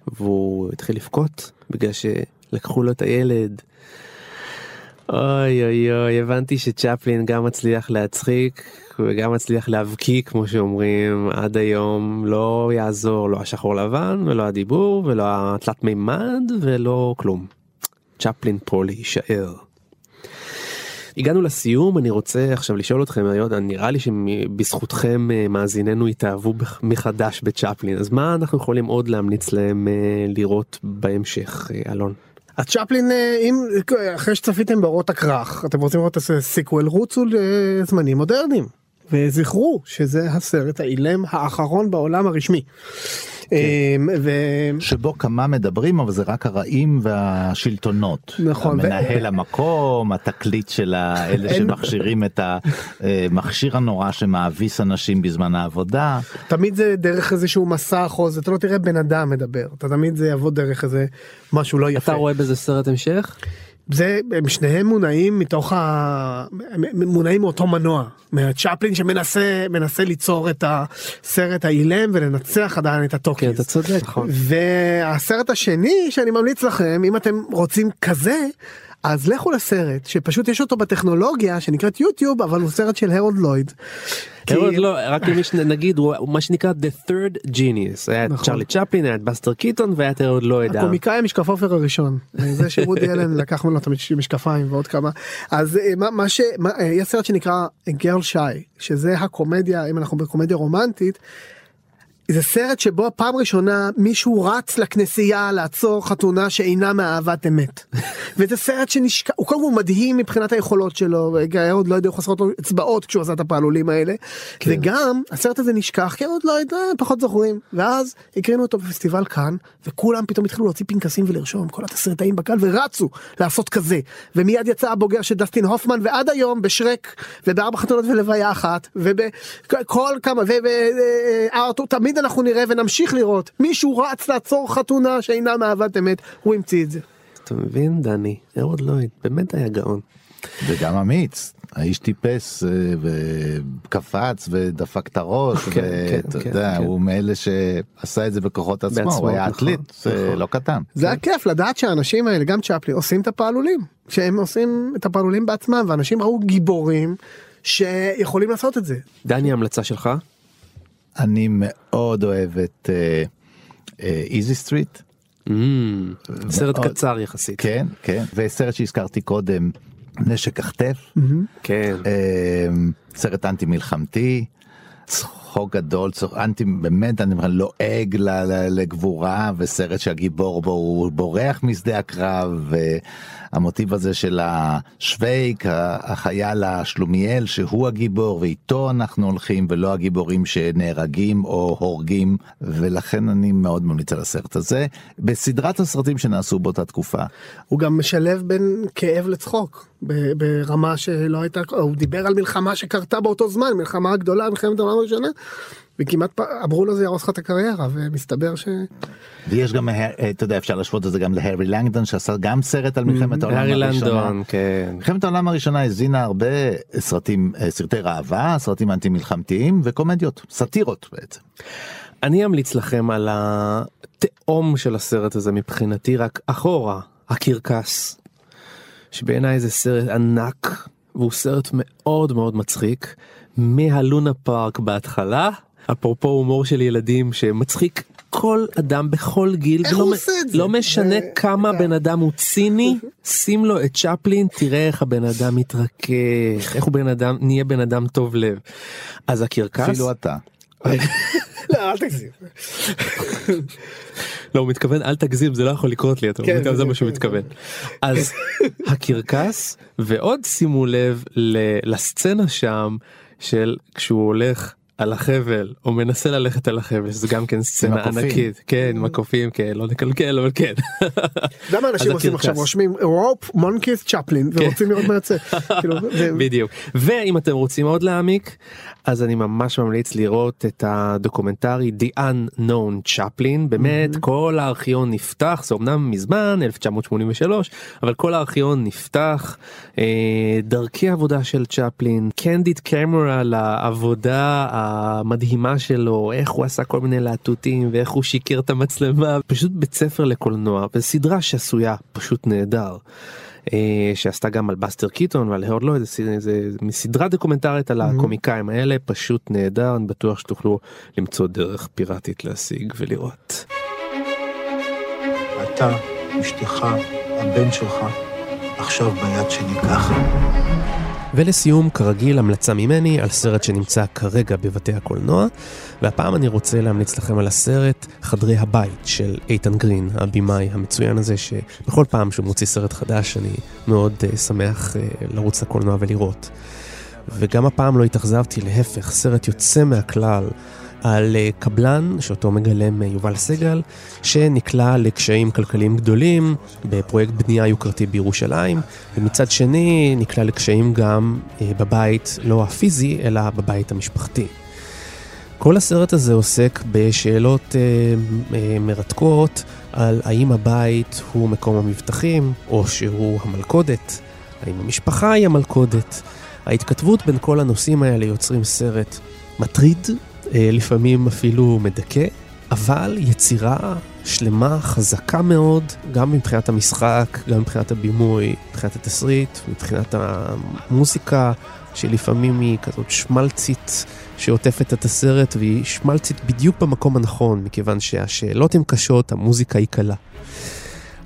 והוא התחיל לבכות בגלל שלקחו לו את הילד. אוי אוי אוי, הבנתי שצ'פלין גם מצליח להצחיק וגם מצליח להבקיע כמו שאומרים עד היום לא יעזור לא השחור לבן ולא הדיבור ולא התלת מימד ולא כלום. צ'פלין פה להישאר. הגענו לסיום אני רוצה עכשיו לשאול אתכם נראה לי שבזכותכם אה, מאזיננו התאהבו מחדש בצ'פלין אז מה אנחנו יכולים עוד להמליץ להם אה, לראות בהמשך אה, אלון. אז צ'פלין אה, אם אחרי שצפיתם באורות הכרך אתם רוצים לראות איזה sequel רוצו לזמנים מודרניים וזכרו שזה הסרט האילם האחרון בעולם הרשמי. אה, ו- שבו כמה מדברים אבל זה רק הרעים והשלטונות. נכון, ו- מנהל המקום, התקליט של האלה (laughs) אין- שמכשירים את המכשיר הנורא שמאביס אנשים בזמן העבודה. תמיד זה דרך איזשהו מסך או זה אתה לא תראה בן אדם מדבר אתה תמיד זה יבוא דרך איזה משהו לא יפה. אתה רואה בזה סרט המשך? זה הם שניהם מונעים מתוך ה... מונעים מאותו מנוע מהצ'פלין שמנסה מנסה ליצור את הסרט האילם ולנצח עדיין את כן ה talkies. אתה צודק. נכון. והסרט השני שאני ממליץ לכם אם אתם רוצים כזה אז לכו לסרט שפשוט יש אותו בטכנולוגיה שנקראת יוטיוב אבל הוא סרט של הרולד לויד. כי- הרולד לא רק למי שנגיד הוא הוא מה שנקרא the third genius היה את נכון. צ'רלי צ'פלין היה את בסטר קיטון והיה את הרולד לויד. הקומיקאי המשקפופר הראשון זה שוודי (laughs) אלן לקח ממנו את המשקפיים ועוד כמה אז אה, מה, מה ש... מה, אה, יש סרט שנקרא Girl Shy שזה הקומדיה אם אנחנו בקומדיה רומנטית. זה סרט שבו פעם ראשונה מישהו רץ לכנסייה לעצור חתונה שאינה מאהבת אמת. וזה סרט שנשקע, הוא קודם כל מדהים מבחינת היכולות שלו, עוד לא יודע, הוא חסר אותו אצבעות כשהוא עשה את הפעלולים האלה. כן. וגם הסרט הזה נשכח, כי עוד לא יודע, פחות זוכרים. ואז הקרינו אותו בפסטיבל כאן, וכולם פתאום התחילו להוציא פנקסים ולרשום, כל התסריטאים בקהל, ורצו לעשות כזה. ומיד יצא הבוגר של דסטין הופמן, ועד היום בשרק, ובארבע חתונות ולוויה אחת, ובכל כמה, ובארתור, תמיד אנחנו נראה ונמשיך לראות. מישהו רץ לעצור חתונה שאינה מאהבת אמת, הוא המציא את זה. אתה מבין דני הרולד לויד באמת היה גאון. וגם אמיץ, האיש טיפס אה, וקפץ ודפק את הראש, כן, ואתה כן, יודע, כן. הוא מאלה שעשה את זה בכוחות עצמו, בעצמו, הוא היה נכון, אתלית אה, נכון. לא קטן. זה היה כיף לדעת שהאנשים האלה, גם צ'פלי, עושים את הפעלולים. שהם עושים את הפעלולים בעצמם, ואנשים ראו גיבורים שיכולים לעשות את זה. דני המלצה שלך? אני מאוד אוהב את איזי סטריט. Mm, סרט. קצר יחסית. כן, כן, וסרט שהזכרתי קודם, נשק החטף, כן. אה, סרט אנטי מלחמתי, צחוק גדול, אנטי, באמת, אני אומר, לועג לגבורה, וסרט שהגיבור בו הוא בורח משדה הקרב, והמוטיב הזה של השווייק, החייל השלומיאל, שהוא הגיבור, ואיתו אנחנו הולכים, ולא הגיבורים שנהרגים או הורגים, ולכן אני מאוד ממליץ על הסרט הזה, בסדרת הסרטים שנעשו באותה תקופה. הוא גם משלב בין כאב לצחוק ברמה שלא הייתה הוא דיבר על מלחמה שקרתה באותו זמן מלחמה גדולה מלחמת העולם הראשונה. וכמעט אמרו לו זה יהרוס לך את הקריירה ומסתבר ש... ויש גם, אה, אתה יודע, אפשר להשוות את זה גם להרי לנגדון שעשה גם סרט על מלחמת העולם הארי הראשונה. לנדון, כן. מלחמת העולם הראשונה הזינה הרבה סרטים, אה, סרטי ראווה, סרטים אנטי מלחמתיים וקומדיות, סאטירות בעצם. אני אמליץ לכם על התהום של הסרט הזה מבחינתי רק אחורה, הקרקס. שבעיניי זה סרט ענק והוא סרט מאוד מאוד מצחיק מהלונה פארק בהתחלה אפרופו הומור של ילדים שמצחיק כל אדם בכל גיל איך ולא הוא מ- עושה את זה? לא משנה זה- כמה בן אדם הוא ציני שים לו את צ'פלין תראה איך הבן אדם מתרכך איך הוא בן אדם נהיה בן אדם טוב לב. אז הקרקס אפילו אתה. לא אל תגזים. לא הוא מתכוון אל תגזים זה לא יכול לקרות לי אתה כן, מבין? זה- מה שהוא כן, מתכוון. אז הקרקס ועוד שימו לב ל- לסצנה שם של כשהוא הולך. על החבל או מנסה ללכת על החבל זה גם כן סצנה. ענקית כן עם הקופים כן לא נקלקל אבל כן. אתה יודע מה אנשים עושים. עכשיו רושמים רופ מונקיס צ'פלין ורוצים לראות מה יוצא. (laughs) כאילו, בדיוק ואם אתם רוצים עוד להעמיק אז אני ממש ממליץ לראות את הדוקומנטרי The Unknown Chaplin באמת כל הארכיון נפתח זה אמנם מזמן 1983 אבל כל הארכיון נפתח אה, דרכי עבודה של צ'פלין קנדיד קמרה לעבודה המדהימה שלו איך הוא עשה כל מיני להטוטים ואיך הוא שיקר את המצלמה פשוט בית ספר לקולנוע וסדרה שעשויה פשוט נהדר. אה, שעשתה גם על בסטר קיטון ועל הרולד לויד זה, זה מסדרה דוקומנטרית על הקומיקאים האלה פשוט נהדר אני בטוח שתוכלו למצוא דרך פיראטית להשיג ולראות. אתה, אשתך, הבן שלך, עכשיו ביד שלי ככה. ולסיום כרגיל המלצה ממני על סרט שנמצא כרגע בבתי הקולנוע והפעם אני רוצה להמליץ לכם על הסרט חדרי הבית של איתן גרין הבמאי המצוין הזה שבכל פעם שהוא מוציא סרט חדש אני מאוד uh, שמח uh, לרוץ לקולנוע ולראות. וגם הפעם לא התאכזבתי להפך סרט יוצא מהכלל על uh, קבלן שאותו מגלם uh, יובל סגל שנקלע לקשיים כלכליים גדולים בפרויקט בנייה יוקרתי בירושלים ומצד שני נקלע לקשיים גם uh, בבית לא הפיזי אלא בבית המשפחתי. כל הסרט הזה עוסק בשאלות uh, מרתקות על האם הבית הוא מקום המבטחים או שהוא המלכודת, האם המשפחה היא המלכודת. ההתכתבות בין כל הנושאים האלה יוצרים סרט מטריד, אה, לפעמים אפילו מדכא, אבל יצירה שלמה, חזקה מאוד, גם מבחינת המשחק, גם מבחינת הבימוי, מבחינת התסריט, מבחינת המוזיקה, שלפעמים היא כזאת שמלצית שעוטפת את הסרט, והיא שמלצית בדיוק במקום הנכון, מכיוון שהשאלות הן קשות, המוזיקה היא קלה.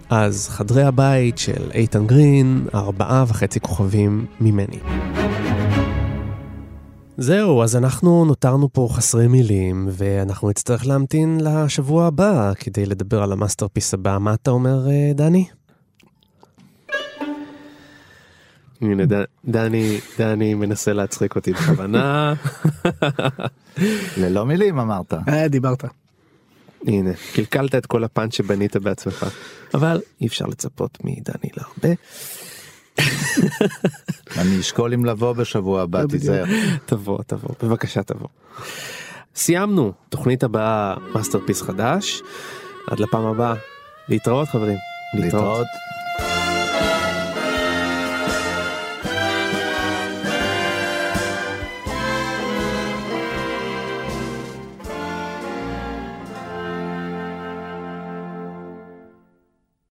אז חדרי הבית של איתן גרין, ארבעה וחצי כוכבים ממני. זהו, אז אנחנו נותרנו פה חסרי מילים, ואנחנו נצטרך להמתין לשבוע הבא כדי לדבר על ה masterpiece הבא. מה אתה אומר, אה, דני? הנה, ד- דני, דני מנסה להצחיק אותי בכוונה. (laughs) ללא מילים אמרת. אה, דיברת. הנה, קלקלת את כל הפאנץ' שבנית בעצמך. אבל אי אפשר לצפות מדני להרבה. (laughs) אני אשקול אם לבוא בשבוע הבא, לא. תיזהר. תבוא, תבוא, בבקשה תבוא. סיימנו, תוכנית הבאה masterpiece חדש. עד לפעם הבאה. להתראות חברים. להתראות.